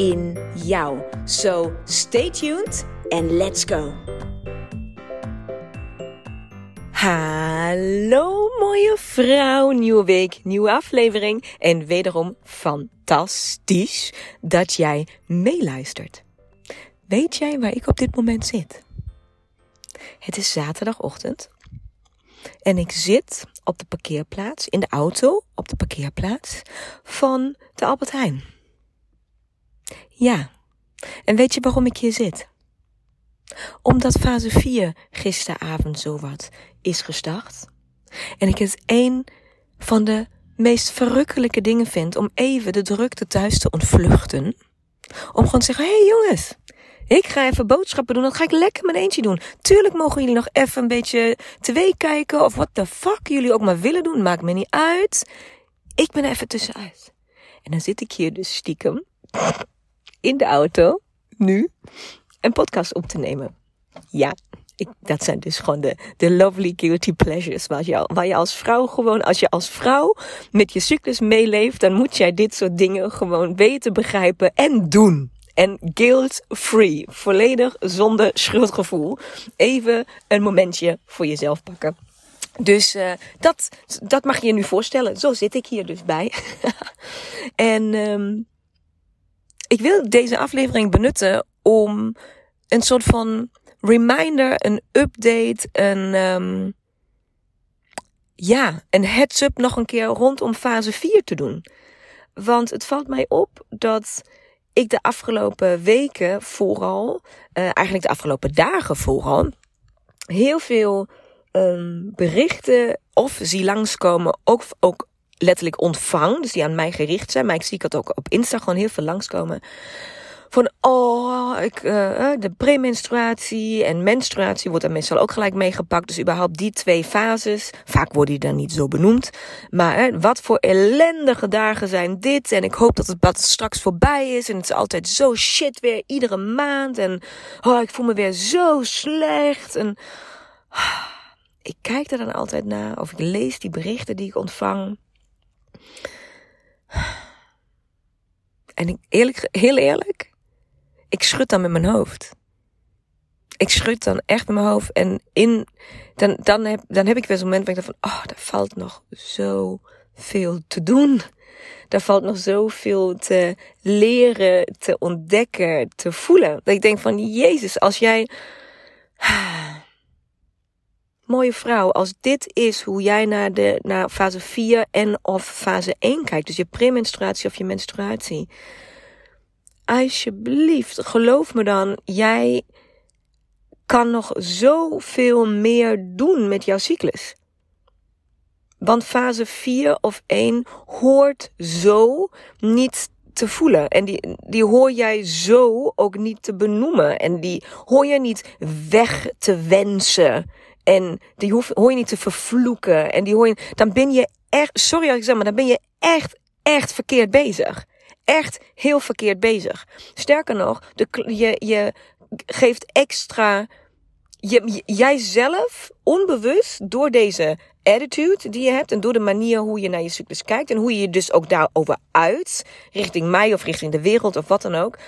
in jou. So stay tuned and let's go. Hallo mooie vrouw, nieuwe week, nieuwe aflevering en wederom fantastisch dat jij meeluistert. Weet jij waar ik op dit moment zit? Het is zaterdagochtend en ik zit op de parkeerplaats, in de auto op de parkeerplaats van de Albert Heijn. Ja, en weet je waarom ik hier zit? Omdat fase 4 gisteravond zo wat is gestart. En ik het een van de meest verrukkelijke dingen vind om even de drukte thuis te ontvluchten. Om gewoon te zeggen, hé hey jongens, ik ga even boodschappen doen. Dat ga ik lekker met eentje doen. Tuurlijk mogen jullie nog even een beetje tv kijken. Of wat de fuck jullie ook maar willen doen. Maakt me niet uit. Ik ben even tussenuit. En dan zit ik hier dus stiekem in de auto. Nu. Een podcast op te nemen. Ja, ik, dat zijn dus gewoon de, de lovely guilty pleasures. Waar je, waar je als vrouw gewoon, als je als vrouw met je cyclus meeleeft, dan moet jij dit soort dingen gewoon weten, begrijpen en doen. En guilt-free. Volledig zonder schuldgevoel. Even een momentje voor jezelf pakken. Dus uh, dat, dat mag je je nu voorstellen. Zo zit ik hier dus bij. en um, ik wil deze aflevering benutten om een soort van reminder, een update, een, um, ja, een heads-up nog een keer rondom fase 4 te doen. Want het valt mij op dat ik de afgelopen weken vooral, uh, eigenlijk de afgelopen dagen vooral, heel veel um, berichten of zie langskomen, ook, ook letterlijk ontvang, dus die aan mij gericht zijn. Maar ik zie het ook op Insta gewoon heel veel langskomen. Van, oh, ik, uh, de premenstruatie en menstruatie wordt er meestal ook gelijk meegepakt. Dus überhaupt die twee fases. Vaak worden die dan niet zo benoemd. Maar wat voor ellendige dagen zijn dit. En ik hoop dat het straks voorbij is. En het is altijd zo shit weer, iedere maand. En oh, ik voel me weer zo slecht. En uh, ik kijk er dan altijd naar. Of ik lees die berichten die ik ontvang. En ik, eerlijk, heel eerlijk, ik schud dan met mijn hoofd. Ik schud dan echt met mijn hoofd. En in, dan, dan, heb, dan heb ik weer zo'n moment waar ik denk van, oh, daar valt nog zoveel te doen. Daar valt nog zoveel te leren, te ontdekken, te voelen. Dat ik denk van, Jezus, als jij mooie vrouw, als dit is hoe jij naar, de, naar fase 4 en of fase 1 kijkt, dus je premenstruatie of je menstruatie. Alsjeblieft, geloof me dan, jij kan nog zoveel meer doen met jouw cyclus. Want fase 4 of 1 hoort zo niet te voelen. En die, die hoor jij zo ook niet te benoemen. En die hoor je niet weg te wensen. En die hoef, hoor je niet te vervloeken. En die hoor je, dan ben je echt, sorry als ik zeg maar, dan ben je echt, echt verkeerd bezig. Echt heel verkeerd bezig. Sterker nog, de, je, je geeft extra, je, jijzelf onbewust door deze attitude die je hebt en door de manier hoe je naar je cyclus kijkt en hoe je je dus ook daarover uit, richting mij of richting de wereld of wat dan ook.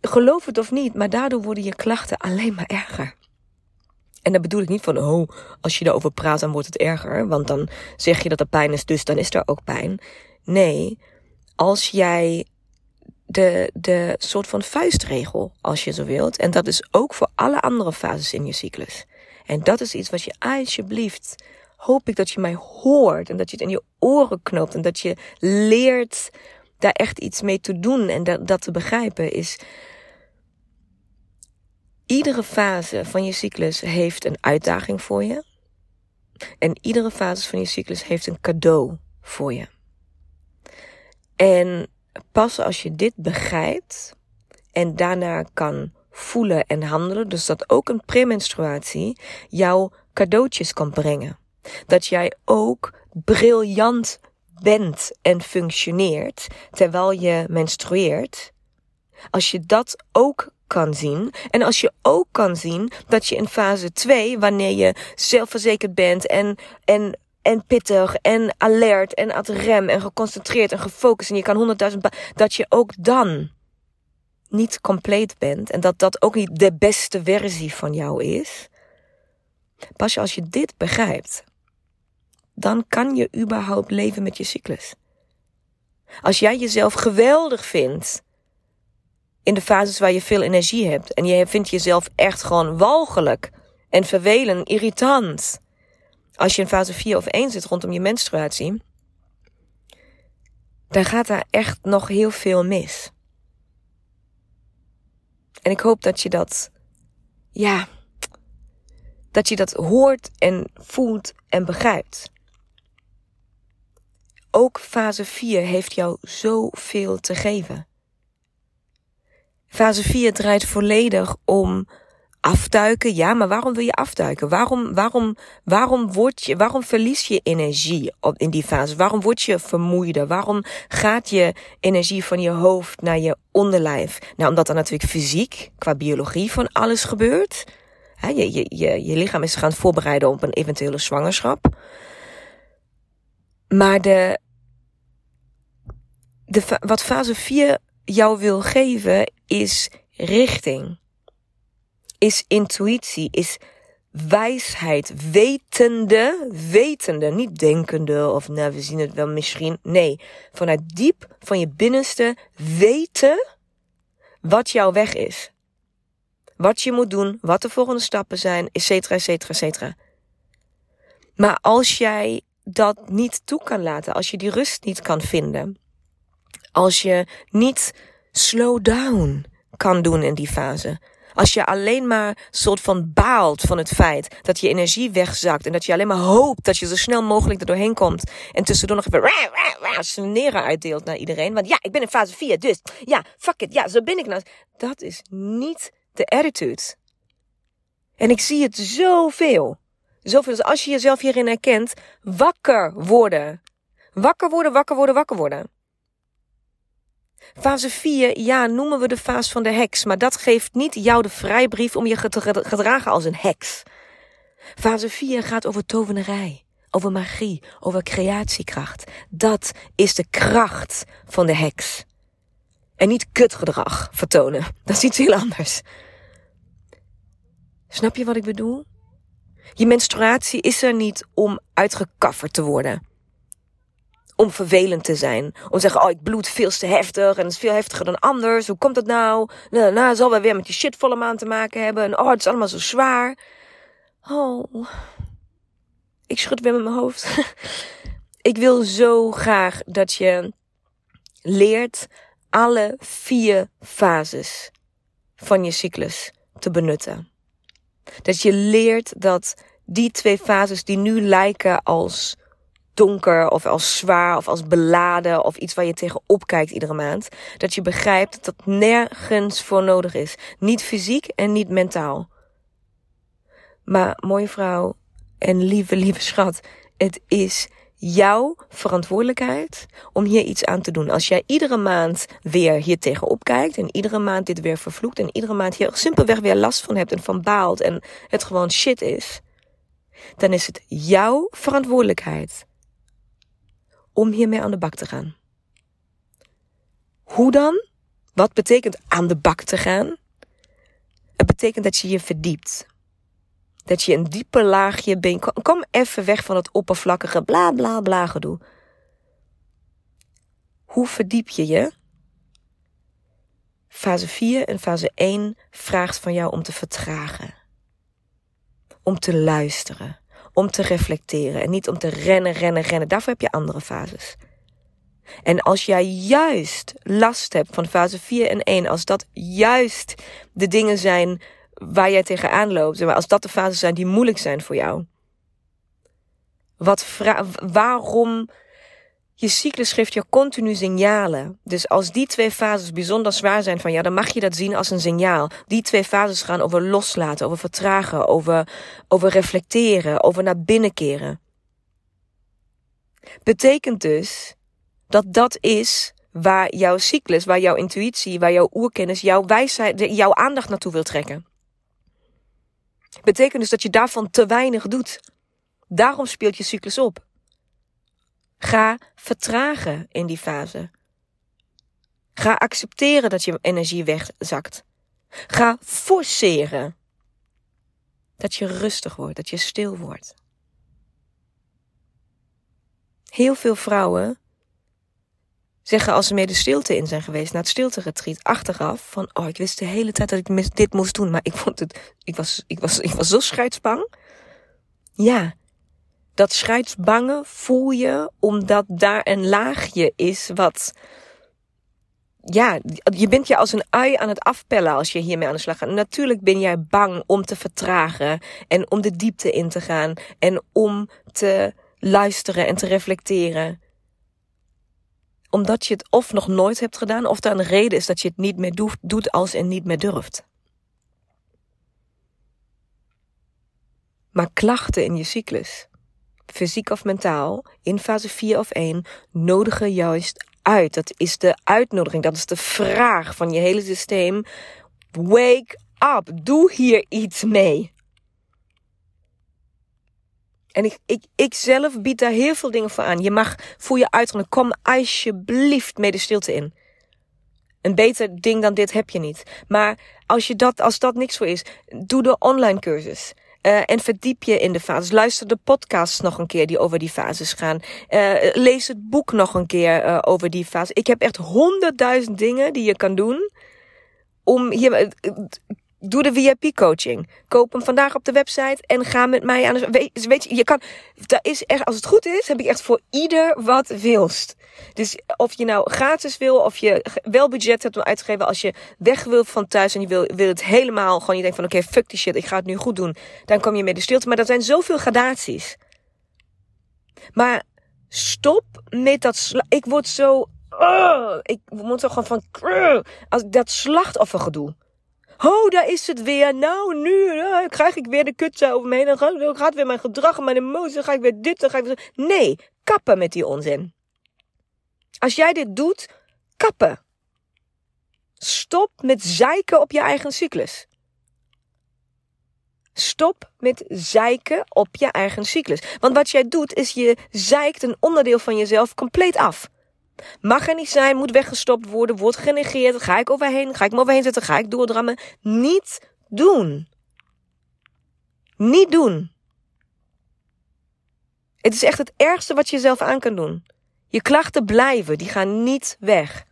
Geloof het of niet, maar daardoor worden je klachten alleen maar erger. En dan bedoel ik niet van, oh, als je erover praat, dan wordt het erger. Want dan zeg je dat er pijn is, dus dan is er ook pijn. Nee, als jij de, de soort van vuistregel, als je zo wilt. En dat is ook voor alle andere fases in je cyclus. En dat is iets wat je alsjeblieft, hoop ik dat je mij hoort. En dat je het in je oren knoopt. En dat je leert daar echt iets mee te doen. En dat, dat te begrijpen is Iedere fase van je cyclus heeft een uitdaging voor je. En iedere fase van je cyclus heeft een cadeau voor je. En pas als je dit begrijpt en daarna kan voelen en handelen. Dus dat ook een premenstruatie jouw cadeautjes kan brengen. Dat jij ook briljant bent en functioneert terwijl je menstrueert. Als je dat ook kan zien. En als je ook kan zien dat je in fase 2, wanneer je zelfverzekerd bent en, en, en pittig en alert en ad rem en geconcentreerd en gefocust en je kan honderdduizend, dat je ook dan niet compleet bent en dat dat ook niet de beste versie van jou is. Pas als je dit begrijpt, dan kan je überhaupt leven met je cyclus. Als jij jezelf geweldig vindt in de fases waar je veel energie hebt en je vindt jezelf echt gewoon walgelijk en vervelend, irritant. Als je in fase 4 of 1 zit rondom je menstruatie, dan gaat daar echt nog heel veel mis. En ik hoop dat je dat, ja, dat je dat hoort en voelt en begrijpt. Ook fase 4 heeft jou zoveel te geven. Fase 4 draait volledig om afduiken. Ja, maar waarom wil je afduiken? Waarom, waarom, waarom, word je, waarom verlies je energie op, in die fase? Waarom word je vermoeider? Waarom gaat je energie van je hoofd naar je onderlijf? Nou, omdat er natuurlijk fysiek, qua biologie, van alles gebeurt. je, je, je, je lichaam is gaan voorbereiden op een eventuele zwangerschap. Maar de, de, wat fase 4 jou wil geven is richting. Is intuïtie, is wijsheid, wetende, wetende, niet denkende of nou we zien het wel misschien. Nee, vanuit diep van je binnenste weten wat jouw weg is. Wat je moet doen, wat de volgende stappen zijn, et cetera, et cetera, et cetera. Maar als jij dat niet toe kan laten, als je die rust niet kan vinden, als je niet slow down kan doen in die fase. Als je alleen maar soort van baalt van het feit dat je energie wegzakt en dat je alleen maar hoopt dat je zo snel mogelijk er doorheen komt en tussendoor nog even sneren uitdeelt naar iedereen. Want ja, ik ben in fase 4, dus ja, fuck it, ja, zo ben ik nou. Dat is niet de attitude. En ik zie het zoveel. Zoveel. Dus als je jezelf hierin herkent, wakker worden. Wakker worden, wakker worden, wakker worden. Fase 4, ja, noemen we de fase van de heks, maar dat geeft niet jou de vrijbrief om je te gedragen als een heks. Fase 4 gaat over tovenarij, over magie, over creatiekracht. Dat is de kracht van de heks. En niet kutgedrag vertonen, dat is iets heel anders. Snap je wat ik bedoel? Je menstruatie is er niet om uitgekafferd te worden om vervelend te zijn. Om te zeggen, oh, ik bloed veel te heftig en het is veel heftiger dan anders. Hoe komt dat nou? Nou, nou zal wel weer met die shitvolle maan te maken hebben. En oh, het is allemaal zo zwaar. Oh, ik schud weer met mijn hoofd. ik wil zo graag dat je leert alle vier fases van je cyclus te benutten. Dat je leert dat die twee fases die nu lijken als donker of als zwaar of als beladen of iets waar je tegenop kijkt iedere maand. Dat je begrijpt dat dat nergens voor nodig is. Niet fysiek en niet mentaal. Maar mooie vrouw en lieve, lieve schat, het is jouw verantwoordelijkheid om hier iets aan te doen. Als jij iedere maand weer hier tegenop kijkt en iedere maand dit weer vervloekt en iedere maand hier simpelweg weer last van hebt en van baalt en het gewoon shit is, dan is het jouw verantwoordelijkheid om hiermee aan de bak te gaan. Hoe dan? Wat betekent aan de bak te gaan? Het betekent dat je je verdiept. Dat je een dieper laagje bent. Kom even weg van het oppervlakkige bla bla bla gedoe. Hoe verdiep je je? Fase 4 en fase 1 vraagt van jou om te vertragen. Om te luisteren om te reflecteren en niet om te rennen, rennen, rennen. Daarvoor heb je andere fases. En als jij juist last hebt van fase 4 en 1, als dat juist de dingen zijn waar jij tegenaan loopt, als dat de fases zijn die moeilijk zijn voor jou, wat waarom, je cyclus geeft je continu signalen. Dus als die twee fases bijzonder zwaar zijn van ja, dan mag je dat zien als een signaal. Die twee fases gaan over loslaten, over vertragen, over, over reflecteren, over naar binnen keren. Betekent dus dat dat is waar jouw cyclus, waar jouw intuïtie, waar jouw oerkennis, jouw wijsheid, jouw aandacht naartoe wil trekken. Betekent dus dat je daarvan te weinig doet. Daarom speelt je cyclus op. Ga vertragen in die fase. Ga accepteren dat je energie wegzakt. Ga forceren dat je rustig wordt, dat je stil wordt. Heel veel vrouwen zeggen als ze mee de stilte in zijn geweest, naar het stilte-retreat, achteraf van, oh, ik wist de hele tijd dat ik dit moest doen, maar ik vond het, ik was, ik was, ik was zo scheidsbang. Ja, dat scheidsbangen voel je omdat daar een laagje is wat, ja, je bent je als een ui aan het afpellen als je hiermee aan de slag gaat. Natuurlijk ben jij bang om te vertragen en om de diepte in te gaan en om te luisteren en te reflecteren omdat je het of nog nooit hebt gedaan, of er een reden is dat je het niet meer doet als en niet meer durft. Maar klachten in je cyclus, fysiek of mentaal, in fase 4 of 1, nodigen juist uit. Dat is de uitnodiging, dat is de vraag van je hele systeem. Wake up, doe hier iets mee. En ik, ik, ik zelf bied daar heel veel dingen voor aan. Je mag voor je uiterlijk, kom alsjeblieft mee de stilte in. Een beter ding dan dit heb je niet. Maar als, je dat, als dat niks voor is, doe de online cursus. Uh, en verdiep je in de fases. Luister de podcasts nog een keer die over die fases gaan. Uh, lees het boek nog een keer uh, over die fases. Ik heb echt honderdduizend dingen die je kan doen. Om hier, Doe de VIP-coaching. Koop hem vandaag op de website en ga met mij aan de... Weet, je, je kan... Daar is echt, als het goed is, heb ik echt voor ieder wat wilst. Dus of je nou gratis wil, of je wel budget hebt om uit te geven. Als je weg wilt van thuis en je wil, wil het helemaal gewoon... Je denkt van, oké, fuck die shit, ik ga het nu goed doen. Dan kom je met de stilte. Maar dat zijn zoveel gradaties. Maar stop met dat... Ik word zo... Ik word zo gewoon van... Als dat slachtoffergedoe. Oh, daar is het weer. Nou, nu uh, krijg ik weer de kutse over me heen. Dan gaat, weer mijn gedrag en mijn emoties. Dan ga ik weer dit, dan ga ik weer... Nee, kappen met die onzin. Als jij dit doet, kappen. Stop met zeiken op je eigen cyclus. Stop met zeiken op je eigen cyclus. Want wat jij doet, is je zeikt een onderdeel van jezelf compleet af. Mag er niet zijn, moet weggestopt worden, wordt genegeerd. Ga ik overheen, ga ik me overheen zetten, ga ik doordrammen. Niet doen. Niet doen. Het is echt het ergste wat je jezelf aan kan doen. Je klachten blijven, die gaan niet weg.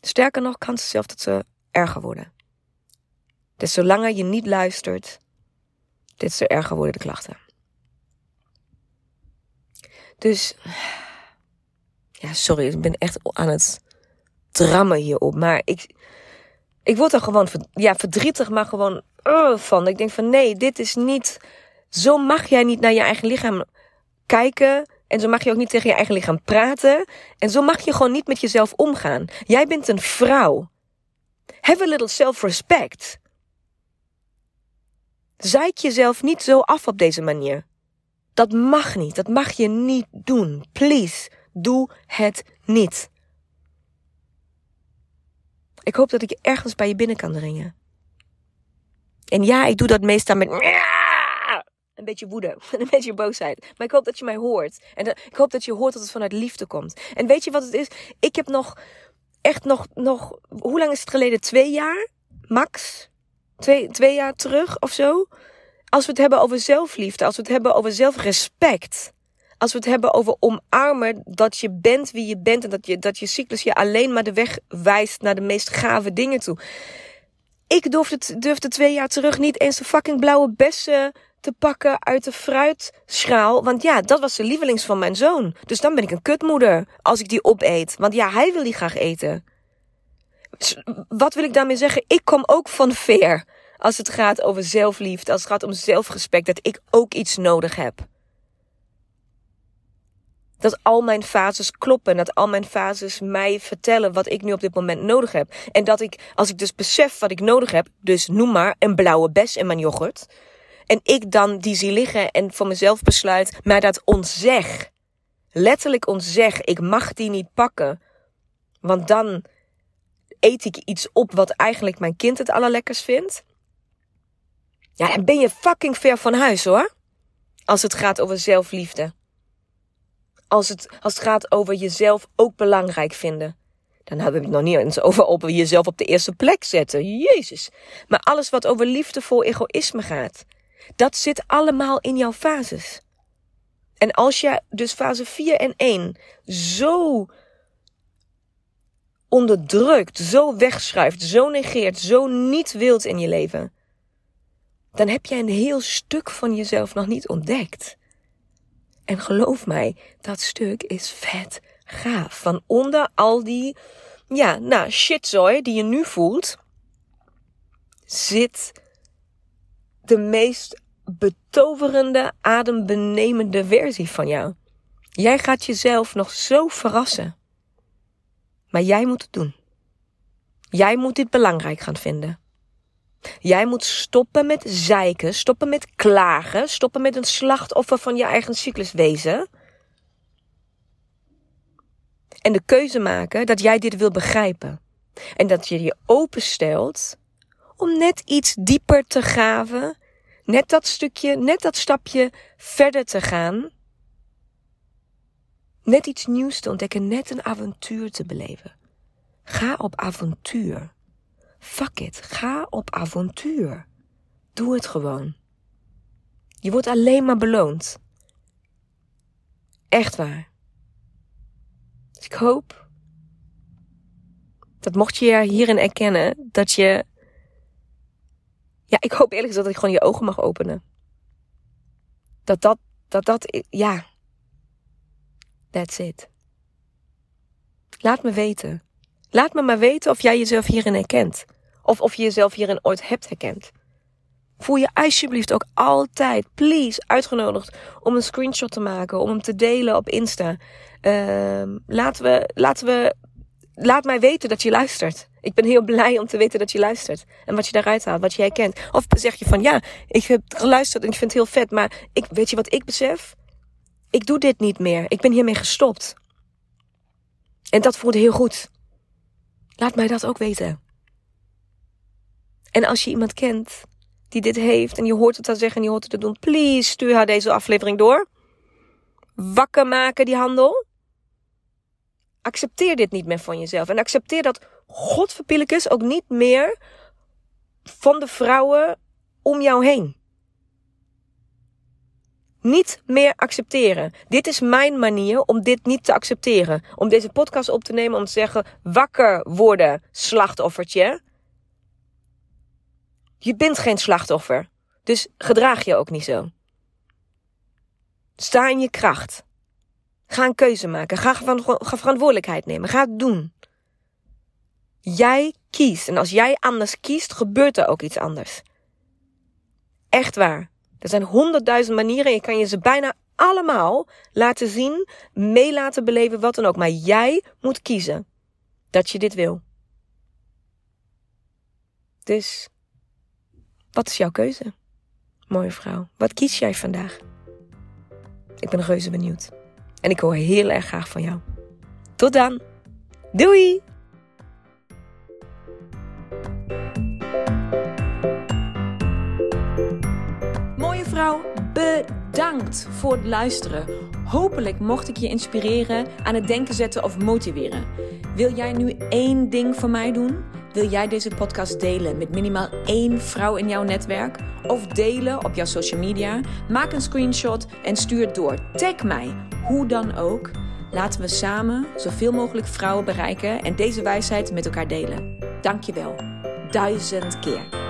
Sterker nog, kans zelf dat ze erger worden. Dus zolang je niet luistert, dit te erger worden de klachten. Dus ja, sorry, ik ben echt aan het drammen hierop. Maar ik, ik word er gewoon ja, verdrietig, maar gewoon uh, van. Ik denk van nee, dit is niet. Zo mag jij niet naar je eigen lichaam kijken. En zo mag je ook niet tegen je eigen lichaam praten. En zo mag je gewoon niet met jezelf omgaan. Jij bent een vrouw. Have a little self-respect. Zeik jezelf niet zo af op deze manier. Dat mag niet. Dat mag je niet doen. Please. Doe het niet. Ik hoop dat ik ergens bij je binnen kan dringen. En ja, ik doe dat meestal met een beetje woede, een beetje boosheid. Maar ik hoop dat je mij hoort. En ik hoop dat je hoort dat het vanuit liefde komt. En weet je wat het is? Ik heb nog, echt nog, nog, hoe lang is het geleden? Twee jaar? Max? Twee, twee jaar terug of zo? Als we het hebben over zelfliefde, als we het hebben over zelfrespect als we het hebben over omarmen dat je bent wie je bent en dat je, dat je cyclus je alleen maar de weg wijst naar de meest gave dingen toe. Ik durfde, durfde twee jaar terug niet eens de fucking blauwe bessen te pakken uit de fruitschaal. Want ja, dat was de lievelings van mijn zoon. Dus dan ben ik een kutmoeder als ik die opeet. Want ja, hij wil die graag eten. Wat wil ik daarmee zeggen? Ik kom ook van ver. Als het gaat over zelfliefde, als het gaat om zelfrespect, dat ik ook iets nodig heb. Dat al mijn fases kloppen. Dat al mijn fases mij vertellen wat ik nu op dit moment nodig heb. En dat ik, als ik dus besef wat ik nodig heb, dus noem maar een blauwe bes in mijn yoghurt. En ik dan die zie liggen en voor mezelf besluit, maar dat ontzeg. Letterlijk ontzeg. Ik mag die niet pakken. Want dan eet ik iets op wat eigenlijk mijn kind het allerlekkers vindt. Ja, dan ben je fucking ver van huis hoor. Als het gaat over zelfliefde. Als het, als het gaat over jezelf ook belangrijk vinden. Dan hebben we het nog niet eens over, over jezelf op de eerste plek zetten. Jezus. Maar alles wat over liefdevol egoïsme gaat. Dat zit allemaal in jouw fases. En als je dus fase 4 en 1 zo onderdrukt, zo wegschuift, zo negeert, zo niet wilt in je leven, dan heb je een heel stuk van jezelf nog niet ontdekt. En geloof mij, dat stuk is vet gaaf. Van onder al die, ja, nou, shitzooi die je nu voelt, zit de meest betoverende, adembenemende versie van jou. Jij gaat jezelf nog zo verrassen. Maar jij moet het doen. Jij moet dit belangrijk gaan vinden. Jij moet stoppen met zeiken, stoppen met klagen, stoppen met een slachtoffer van je eigen cyclus wezen. En de keuze maken dat jij dit wil begrijpen. En dat je je openstelt om net iets dieper te graven, net dat stukje, net dat stapje verder te gaan. Net iets nieuws te ontdekken, net een avontuur te beleven. Ga op avontuur. Fuck it, ga op avontuur. Doe het gewoon. Je wordt alleen maar beloond. Echt waar. Dus ik hoop dat mocht je je hierin erkennen, dat je. Ja, ik hoop eerlijk gezegd dat je gewoon je ogen mag openen. Dat dat, dat dat, ja. That's it. Laat me weten. Laat me maar weten of jij jezelf hierin herkent. Of of je jezelf hierin ooit hebt herkend. Voel je alsjeblieft ook altijd, please, uitgenodigd om een screenshot te maken, om hem te delen op Insta. Uh, laten we, laten we, laat mij weten dat je luistert. Ik ben heel blij om te weten dat je luistert. En wat je daaruit haalt, wat je herkent. Of zeg je van, ja, ik heb geluisterd en ik vind het heel vet, maar ik, weet je wat ik besef? Ik doe dit niet meer. Ik ben hiermee gestopt. En dat voelt heel goed. Laat mij dat ook weten. En als je iemand kent die dit heeft en je hoort het dan zeggen en je hoort het doen, please stuur haar deze aflevering door. Wakker maken die handel. Accepteer dit niet meer van jezelf. En accepteer dat godverpillikes ook niet meer van de vrouwen om jou heen. Niet meer accepteren. Dit is mijn manier om dit niet te accepteren. Om deze podcast op te nemen om te zeggen: wakker worden, slachtoffertje. Je bent geen slachtoffer. Dus gedraag je ook niet zo. Sta in je kracht. Ga een keuze maken. Ga, verantwoordelijkheid nemen. Ga het doen. Jij kiest. En als jij anders kiest, gebeurt er ook iets anders. Echt waar. Er zijn honderdduizend manieren en je kan je ze bijna allemaal laten zien, mee laten beleven, wat dan ook. Maar jij moet kiezen dat je dit wil. Dus, wat is jouw keuze? Mooie vrouw, wat kies jij vandaag? Ik ben reuze benieuwd. En ik hoor heel erg graag van jou. Tot dan. Doei! Bedankt voor het luisteren. Hopelijk mocht ik je inspireren, aan het denken zetten of motiveren. Wil jij nu één ding voor mij doen? Wil jij deze podcast delen met minimaal één vrouw in jouw netwerk? Of delen op jouw social media? Maak een screenshot en stuur het door. Tag mij, hoe dan ook. Laten we samen zoveel mogelijk vrouwen bereiken en deze wijsheid met elkaar delen. Dankjewel. Duizend keer.